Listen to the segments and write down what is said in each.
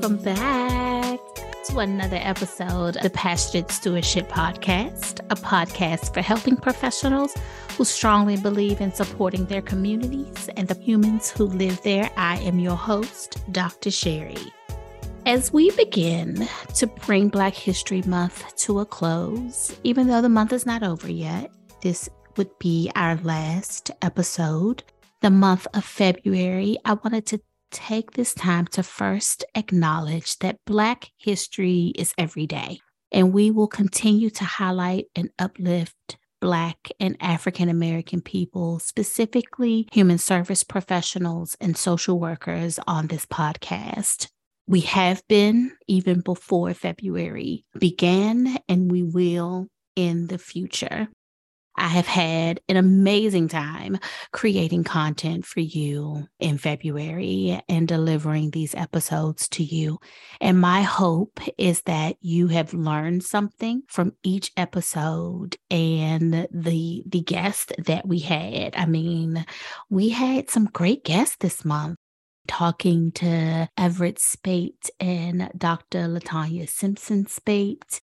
welcome back to another episode of the Passionate Stewardship Podcast, a podcast for helping professionals who strongly believe in supporting their communities and the humans who live there. I am your host, Dr. Cherie. As we begin to bring Black History Month to a close, even though the month is not over yet, this would be our last episode. The month of February, I wanted to take this time to first acknowledge that Black history is every day, and we will continue to highlight and uplift Black and African American people, specifically human service professionals and social workers, on this podcast. We have been even before February began, and we will in the future. I have had an amazing time creating content for you in February and delivering these episodes to you. And my hope is that you have learned something from each episode and the the guest that we had. I mean, we had some great guests this month talking to Everett Spate and Dr. Latanya Simpson Spate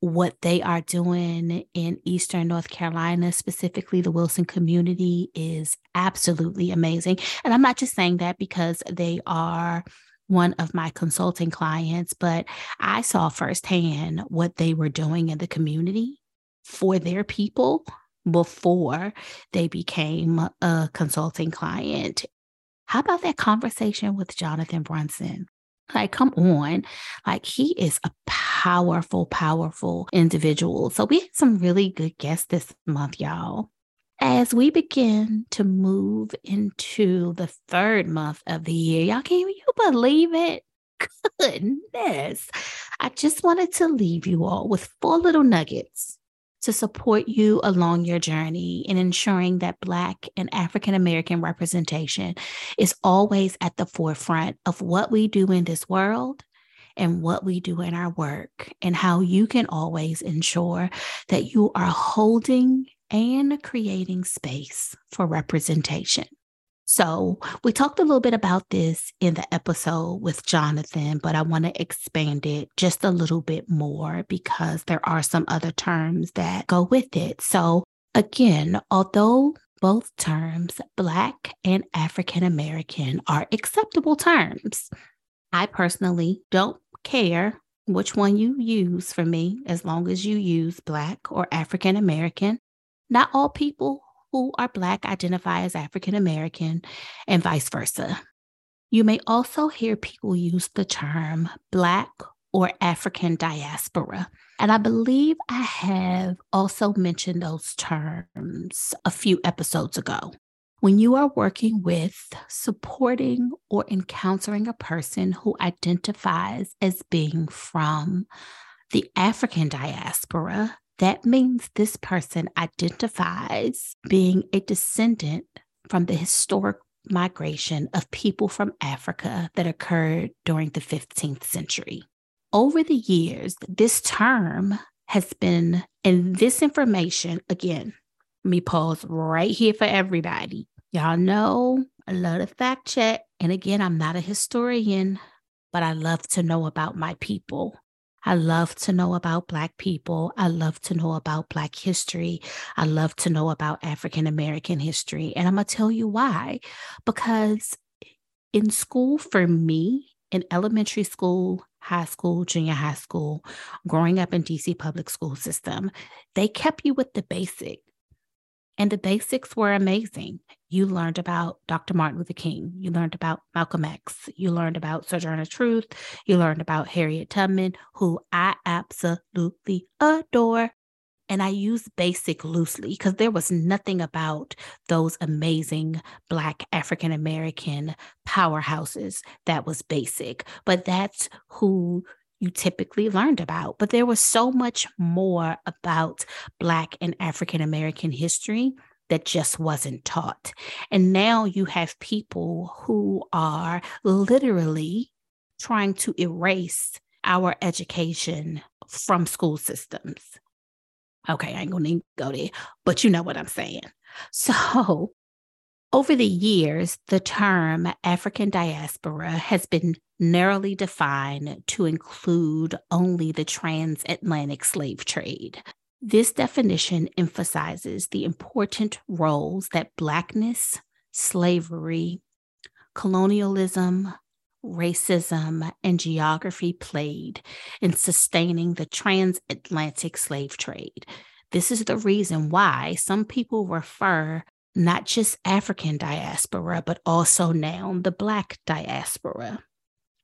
what they are doing in Eastern North Carolina, specifically the Wilson community, is absolutely amazing. And I'm not just saying that because they are one of my consulting clients, but I saw firsthand what they were doing in the community for their people before they became a consulting client. How about that conversation with Jonathan Brunson? Like, come on. Like, he is a powerful, powerful individual. So, we had some really good guests this month, y'all. As we begin to move into the third month of the year, y'all can you believe it? Goodness. I just wanted to leave you all with four little nuggets to support you along your journey in ensuring that Black and African American representation is always at the forefront of what we do in this world and what we do in our work, and how you can always ensure that you are holding and creating space for representation. So, we talked a little bit about this in the episode with Jonathan, but I want to expand it just a little bit more because there are some other terms that go with it. So, again, although both terms, Black and African American, are acceptable terms, I personally don't care which one you use for me as long as you use Black or African American. Not all people who are Black identify as African American, and vice versa. You may also hear people use the term Black or African diaspora. And I believe I have also mentioned those terms a few episodes ago. When you are working with, supporting, or encountering a person who identifies as being from the African diaspora, that means this person identifies being a descendant from the historic migration of people from Africa that occurred during the 15th century. Over the years, this term has been, and this information, again, let me pause right here for everybody. Y'all know I love to fact check. And again, I'm not a historian, but I love to know about my people. I love to know about Black people. I love to know about Black history. I love to know about African American history. And I'm going to tell you why. Because in school, for me, in elementary school, high school, junior high school, growing up in DC public school system, they kept you with the basic. And the basics were amazing you learned about Dr. Martin Luther King. You learned about Malcolm X. You learned about Sojourner Truth. You learned about Harriet Tubman, who I absolutely adore. And I use basic loosely because there was nothing about those amazing Black African American powerhouses that was basic. But that's who you typically learned about. But there was so much more about Black and African American history that just wasn't taught. And now you have people who are literally trying to erase our education from school systems. Okay, I ain't gonna go there, but you know what I'm saying. So, over the years, the term African diaspora has been narrowly defined to include only the transatlantic slave trade. This definition emphasizes the important roles that Blackness, slavery, colonialism, racism, and geography played in sustaining the transatlantic slave trade. This is the reason why some people refer not just African diaspora, but also now the Black diaspora.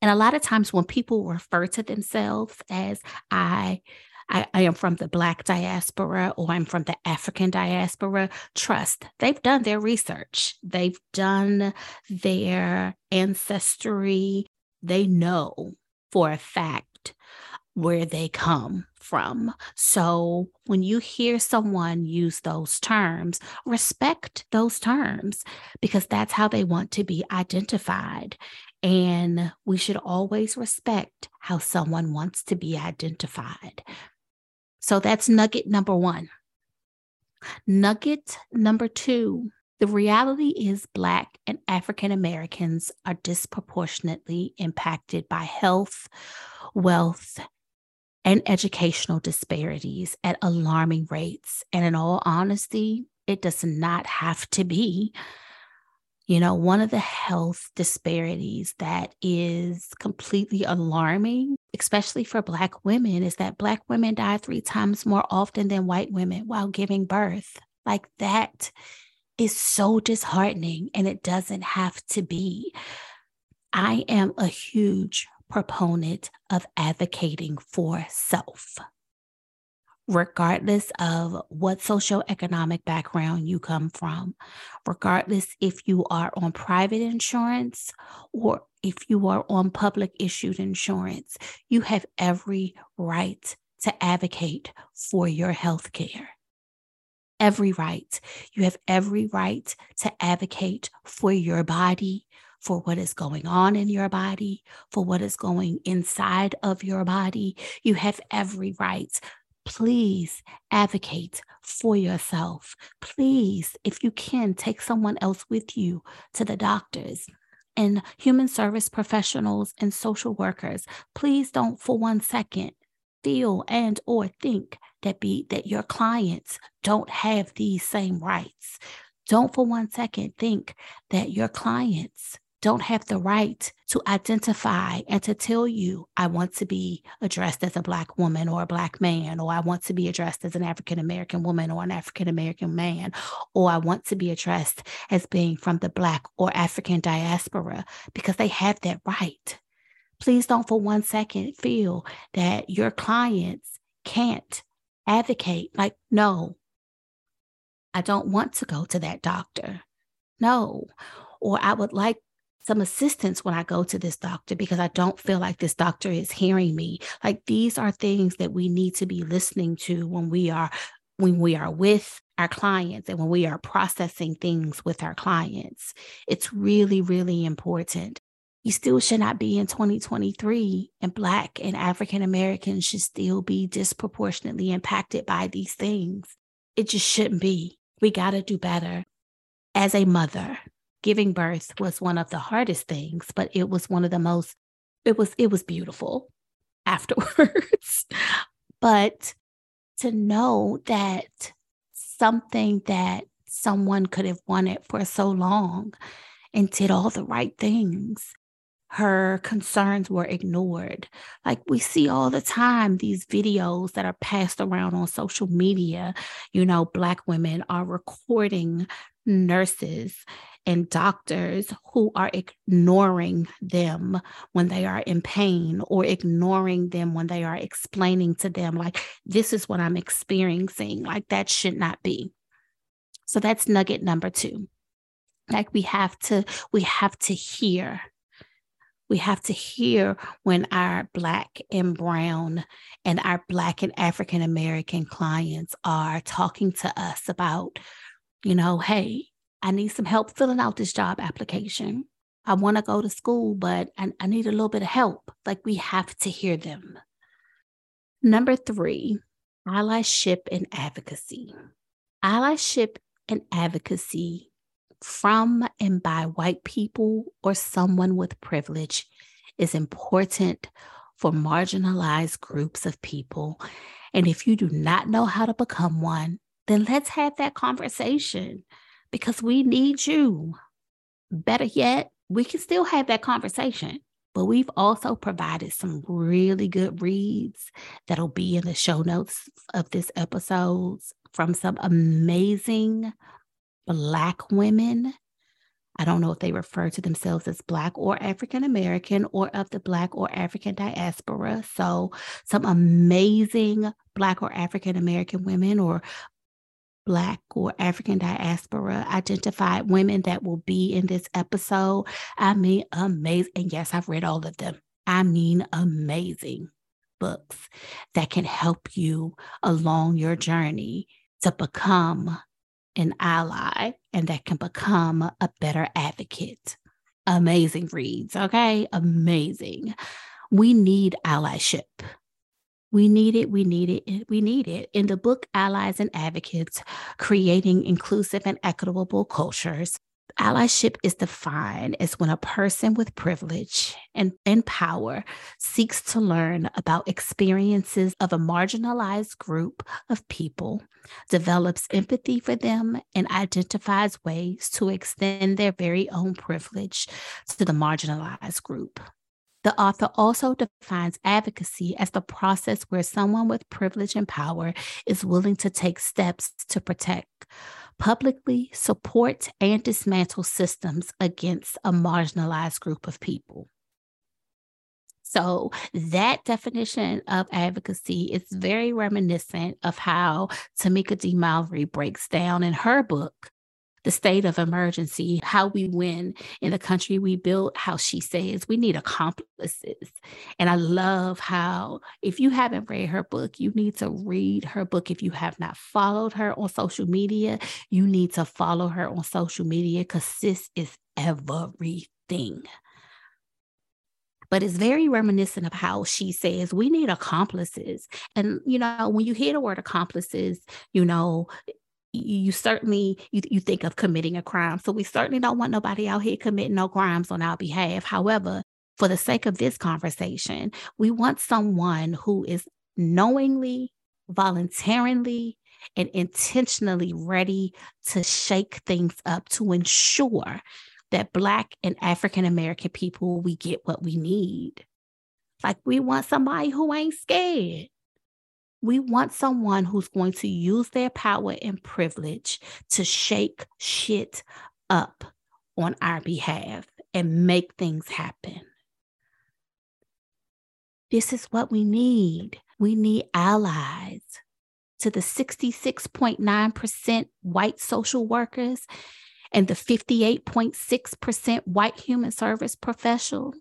And a lot of times when people refer to themselves as I, I, I, am from the Black diaspora or I'm from the African diaspora, trust, they've done their research. They've done their ancestry. They know for a fact where they come from. So when you hear someone use those terms, respect those terms because that's how they want to be identified. And we should always respect how someone wants to be identified. So that's nugget number one. Nugget number two the reality is Black and African Americans are disproportionately impacted by health, wealth, and educational disparities at alarming rates. And in all honesty, it does not have to be. You know, one of the health disparities that is completely alarming, especially for Black women, is that Black women die three times more often than white women while giving birth. Like that is so disheartening, and it doesn't have to be. I am a huge proponent of advocating for self regardless of what socioeconomic background you come from, regardless if you are on private insurance or if you are on public issued insurance, you have every right to advocate for your health care. Every right. You have every right to advocate for your body, for what is going on in your body, for what is going inside of your body. You have every right please advocate for yourself. Please, if you can, take someone else with you to the doctors and human service professionals and social workers. Please don't for one second feel and or think that be that your clients don't have these same rights. Don't for one second think that your clients don't have the right to identify and to tell you, I want to be addressed as a Black woman or a Black man, or I want to be addressed as an African American woman or an African American man, or I want to be addressed as being from the Black or African diaspora, because they have that right. Please don't for one second feel that your clients can't advocate. Like, no, I don't want to go to that doctor. No. Or I would like some assistance when I go to this doctor because I don't feel like this doctor is hearing me. Like these are things that we need to be listening to when we are when we are with our clients and when we are processing things with our clients. It's really really important. You still should not be in 2023 and black and African Americans should still be disproportionately impacted by these things. It just shouldn't be. We got to do better. As a mother, giving birth was one of the hardest things, but it was one of the most, it was, it was beautiful afterwards. but to know that something that someone could have wanted for so long and did all the right things her concerns were ignored. Like we see all the time, these videos that are passed around on social media, you know, Black women are recording nurses and doctors who are ignoring them when they are in pain or ignoring them when they are explaining to them, like, this is what I'm experiencing. Like, that should not be. So that's nugget number two. Like, we have to, we have to hear. We have to hear when our Black and Brown and our Black and African American clients are talking to us about, you know, hey, I need some help filling out this job application. I want to go to school, but I, I need a little bit of help. Like we have to hear them. Number three, allyship and advocacy. Allyship and advocacy from and by white people or someone with privilege is important for marginalized groups of people. And if you do not know how to become one, then let's have that conversation because we need you. Better yet, we can still have that conversation. But we've also provided some really good reads that'll be in the show notes of this episode from some amazing Black women. I don't know if they refer to themselves as Black or African American or of the Black or African diaspora. So, some amazing Black or African American women or Black or African diaspora identified women that will be in this episode. I mean, amazing. And yes, I've read all of them. I mean, amazing books that can help you along your journey to become an ally and that can become a better advocate. Amazing reads, okay? Amazing. We need allyship. We need it, we need it, we need it. In the book Allies and Advocates Creating Inclusive and Equitable Cultures, allyship is defined as when a person with privilege and, and power seeks to learn about experiences of a marginalized group of people, develops empathy for them, and identifies ways to extend their very own privilege to the marginalized group. The author also defines advocacy as the process where someone with privilege and power is willing to take steps to protect, publicly support, and dismantle systems against a marginalized group of people. So, that definition of advocacy is very reminiscent of how Tamika D. Mallory breaks down in her book, the state of emergency, how we win in the country we built, how she says we need accomplices. And I love how, if you haven't read her book, you need to read her book. If you have not followed her on social media, you need to follow her on social media because this is everything but it's very reminiscent of how she says we need accomplices. And, you know, when you hear the word accomplices, you know, you certainly you, you think of committing a crime. So we certainly don't want nobody out here committing no crimes on our behalf. However for the sake of this conversation we want someone who is knowingly voluntarily and intentionally ready to shake things up to ensure that black and african american people we get what we need. Like we want somebody who ain't scared we want someone who's going to use their power and privilege to shake shit up on our behalf and make things happen. This is what we need. We need allies to the 66.9% white social workers and the 58.6% white human service professional.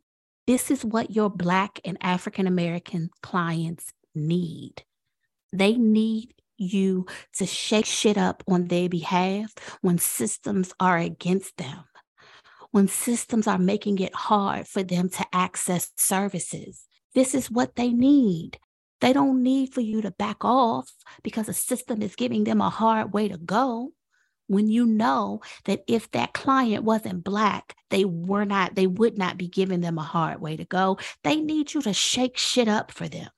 This is what your Black and African American clients need. They need you to shake shit up on their behalf when systems are against them, when systems are making it hard for them to access services. This is what they need. They don't need for you to back off because a system is giving them a hard way to go. When you know that if that client wasn't black, they were not, they would not be giving them a hard way to go. They need you to shake shit up for them.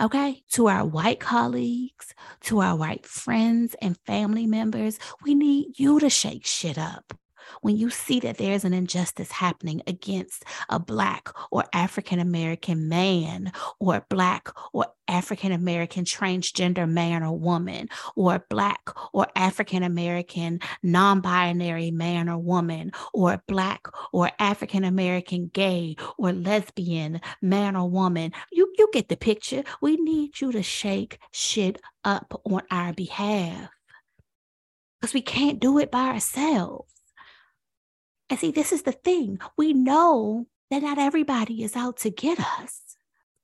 Okay, to our white colleagues, to our white friends and family members, we need you to shake shit up when you see that there's an injustice happening against a Black or African American man, or a Black or African American transgender man or woman, or a Black or African American non binary man or woman, or a Black or African American gay or lesbian man or woman, you, you get the picture. We need you to shake shit up on our behalf because we can't do it by ourselves. And see, this is the thing. We know that not everybody is out to get us.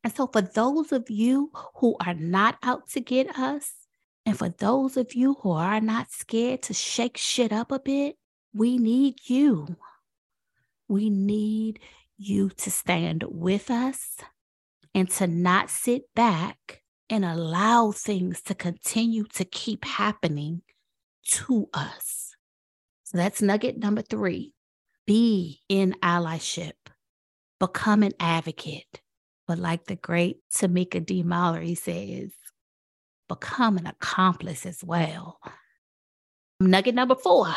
And so, for those of you who are not out to get us, and for those of you who are not scared to shake shit up a bit, we need you. We need you to stand with us and to not sit back and allow things to continue to keep happening to us. So that's nugget number three be in allyship. become an advocate. But like the great Tamika D. Mallory says, become an accomplice as well. Nugget number four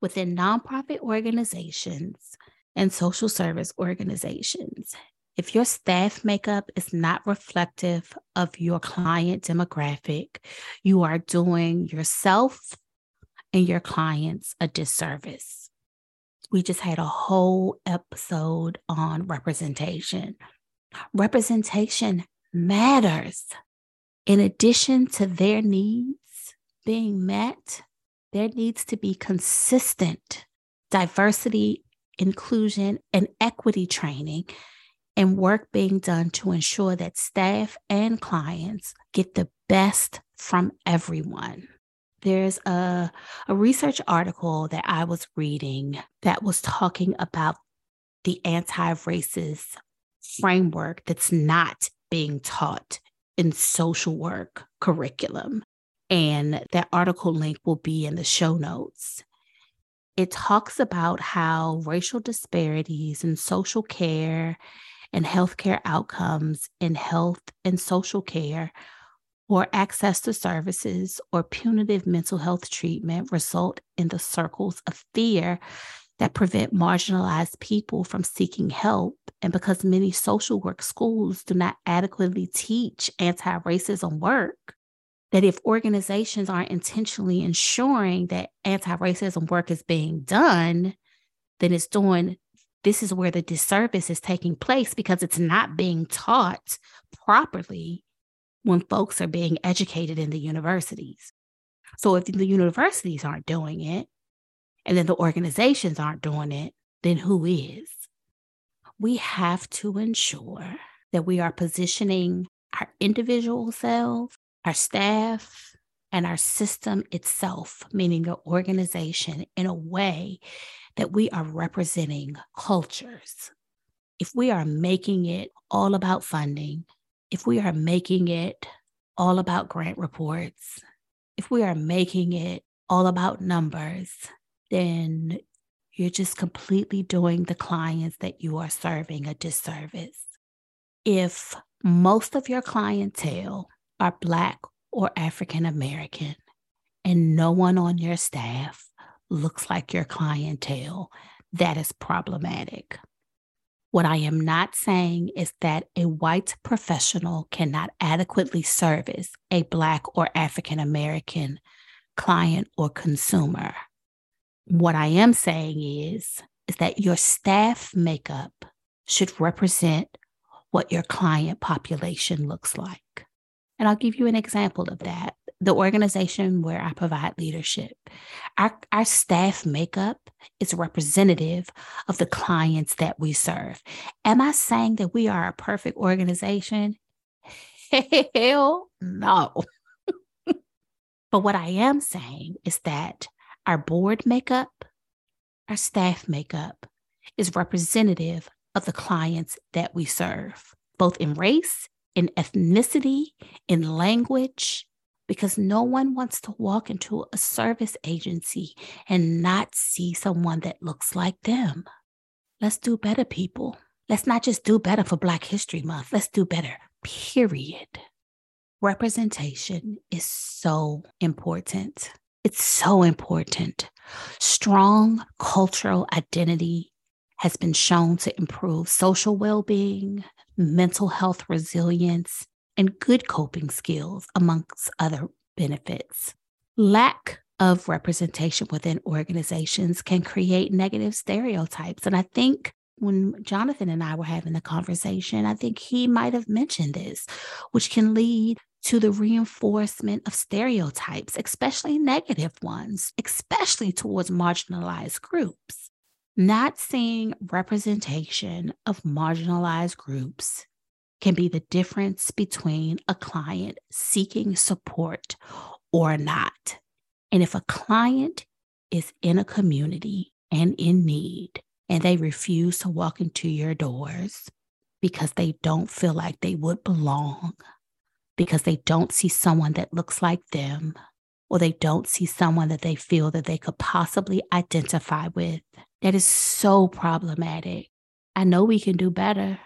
within nonprofit organizations and social service organizations, if your staff makeup is not reflective of your client demographic, you are doing yourself and your clients a disservice. We just had a whole episode on representation. Representation matters. In addition to their needs being met, there needs to be consistent diversity, inclusion, and equity training and work being done to ensure that staff and clients get the best from everyone. There's a, a research article that I was reading that was talking about the anti racist framework that's not being taught in social work curriculum. And that article link will be in the show notes. It talks about how racial disparities in social care and healthcare outcomes in health and social care or access to services or punitive mental health treatment result in the circles of fear that prevent marginalized people from seeking help. And because many social work schools do not adequately teach anti racism work, that if organizations aren't intentionally ensuring that anti racism work is being done, then it's doing this is where the disservice is taking place because it's not being taught properly when folks are being educated in the universities. So if the universities aren't doing it, and then the organizations aren't doing it, then who is? We have to ensure that we are positioning our individual selves, our staff, and our system itself, meaning the organization, in a way that we are representing cultures. If we are making it all about funding, if we are making it all about grant reports, if we are making it all about numbers, then you're just completely doing the clients that you are serving a disservice. If most of your clientele are Black or African American, and no one on your staff looks like your clientele, that is problematic. What I am not saying is that a white professional cannot adequately service a Black or African American client or consumer. What I am saying is, is that your staff makeup should represent what your client population looks like. And I'll give you an example of that the organization where I provide leadership, our, our staff makeup is representative of the clients that we serve. Am I saying that we are a perfect organization? Hell no. but what I am saying is that our board makeup, our staff makeup is representative of the clients that we serve, both in race, in ethnicity, in language, because no one wants to walk into a service agency and not see someone that looks like them. Let's do better, people. Let's not just do better for Black History Month. Let's do better, period. Representation is so important. It's so important. Strong cultural identity has been shown to improve social well being, mental health resilience, and good coping skills, amongst other benefits. Lack of representation within organizations can create negative stereotypes. And I think when Jonathan and I were having the conversation, I think he might have mentioned this, which can lead to the reinforcement of stereotypes, especially negative ones, especially towards marginalized groups. Not seeing representation of marginalized groups can be the difference between a client seeking support or not. And if a client is in a community and in need, and they refuse to walk into your doors because they don't feel like they would belong, because they don't see someone that looks like them, or they don't see someone that they feel that they could possibly identify with, that is so problematic I know we can do better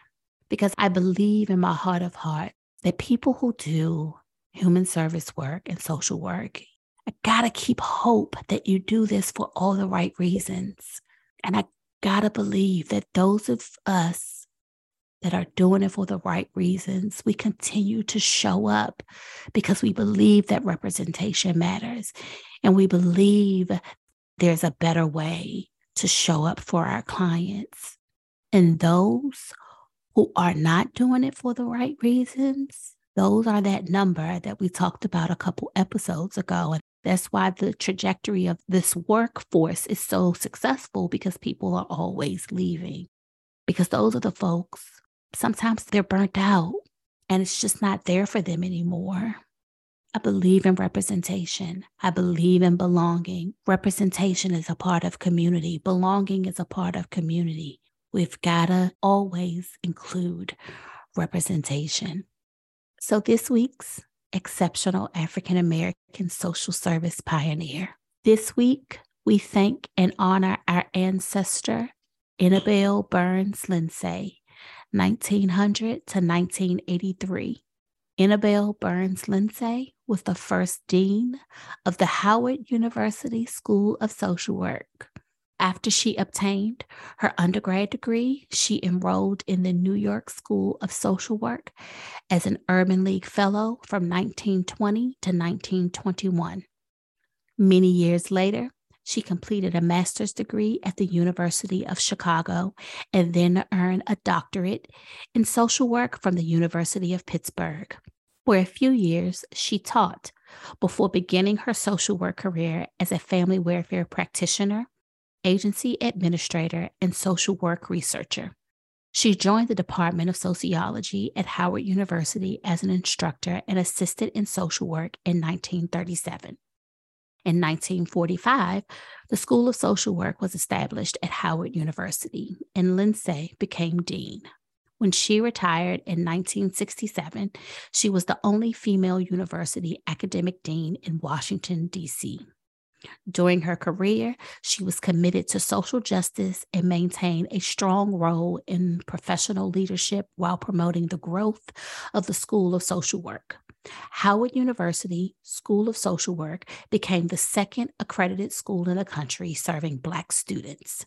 because I believe in my heart of heart that people who do human service work and social work, I gotta keep hope that you do this for all the right reasons. And I gotta believe that those of us that are doing it for the right reasons, we continue to show up because we believe that representation matters and we believe there's a better way to show up for our clients. And those who are not doing it for the right reasons, those are that number that we talked about a couple episodes ago. And that's why the trajectory of this workforce is so successful because people are always leaving. Because those are the folks, sometimes they're burnt out and it's just not there for them anymore. I believe in representation. I believe in belonging. Representation is a part of community, belonging is a part of community. We've got to always include representation. So, this week's exceptional African American social service pioneer. This week, we thank and honor our ancestor, Inabel Burns Lindsay, 1900 to 1983. Inabel Burns Lindsay was the first dean of the Howard University School of Social Work. After she obtained her undergrad degree, she enrolled in the New York School of Social Work as an Urban League Fellow from 1920 to 1921. Many years later, she completed a master's degree at the University of Chicago and then earned a doctorate in social work from the University of Pittsburgh. For a few years, she taught before beginning her social work career as a family welfare practitioner agency administrator, and social work researcher. She joined the Department of Sociology at Howard University as an instructor and assisted in social work in 1937. In 1945, the School of Social Work was established at Howard University, and Lindsay became dean. When she retired in 1967, she was the only female university academic dean in Washington, D.C. During her career, she was committed to social justice and maintained a strong role in professional leadership while promoting the growth of the School of Social Work. Howard University School of Social Work became the second accredited school in the country serving Black students.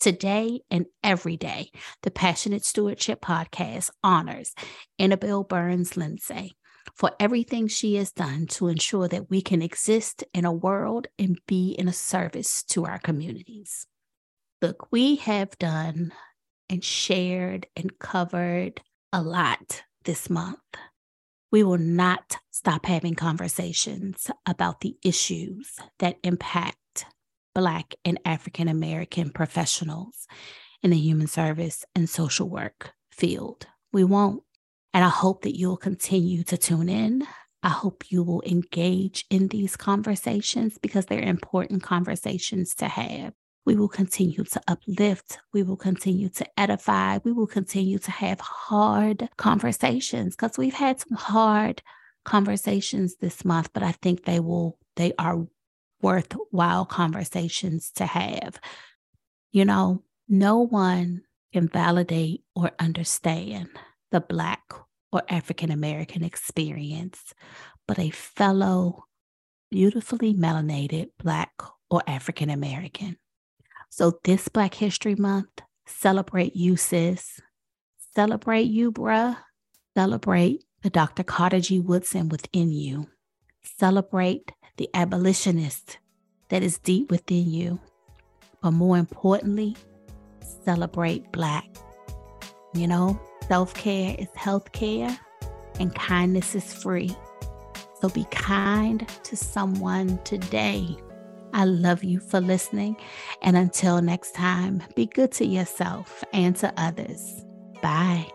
Today and every day, the Passionate Stewardship Podcast honors Inabel Burns Lindsay, for everything she has done to ensure that we can exist in a world and be in a service to our communities. Look, we have done and shared and covered a lot this month. We will not stop having conversations about the issues that impact Black and African American professionals in the human service and social work field. We won't. And I hope that you'll continue to tune in. I hope you will engage in these conversations because they're important conversations to have. We will continue to uplift. We will continue to edify. We will continue to have hard conversations because we've had some hard conversations this month, but I think they will, they are worthwhile conversations to have. You know, no one can validate or understand the Black or African American experience, but a fellow beautifully melanated Black or African American. So, this Black History Month, celebrate you, sis. Celebrate you, bruh. Celebrate the Dr. Carter G. Woodson within you. Celebrate the abolitionist that is deep within you. But more importantly, celebrate Black. You know, Self care is health care, and kindness is free. So be kind to someone today. I love you for listening. And until next time, be good to yourself and to others. Bye.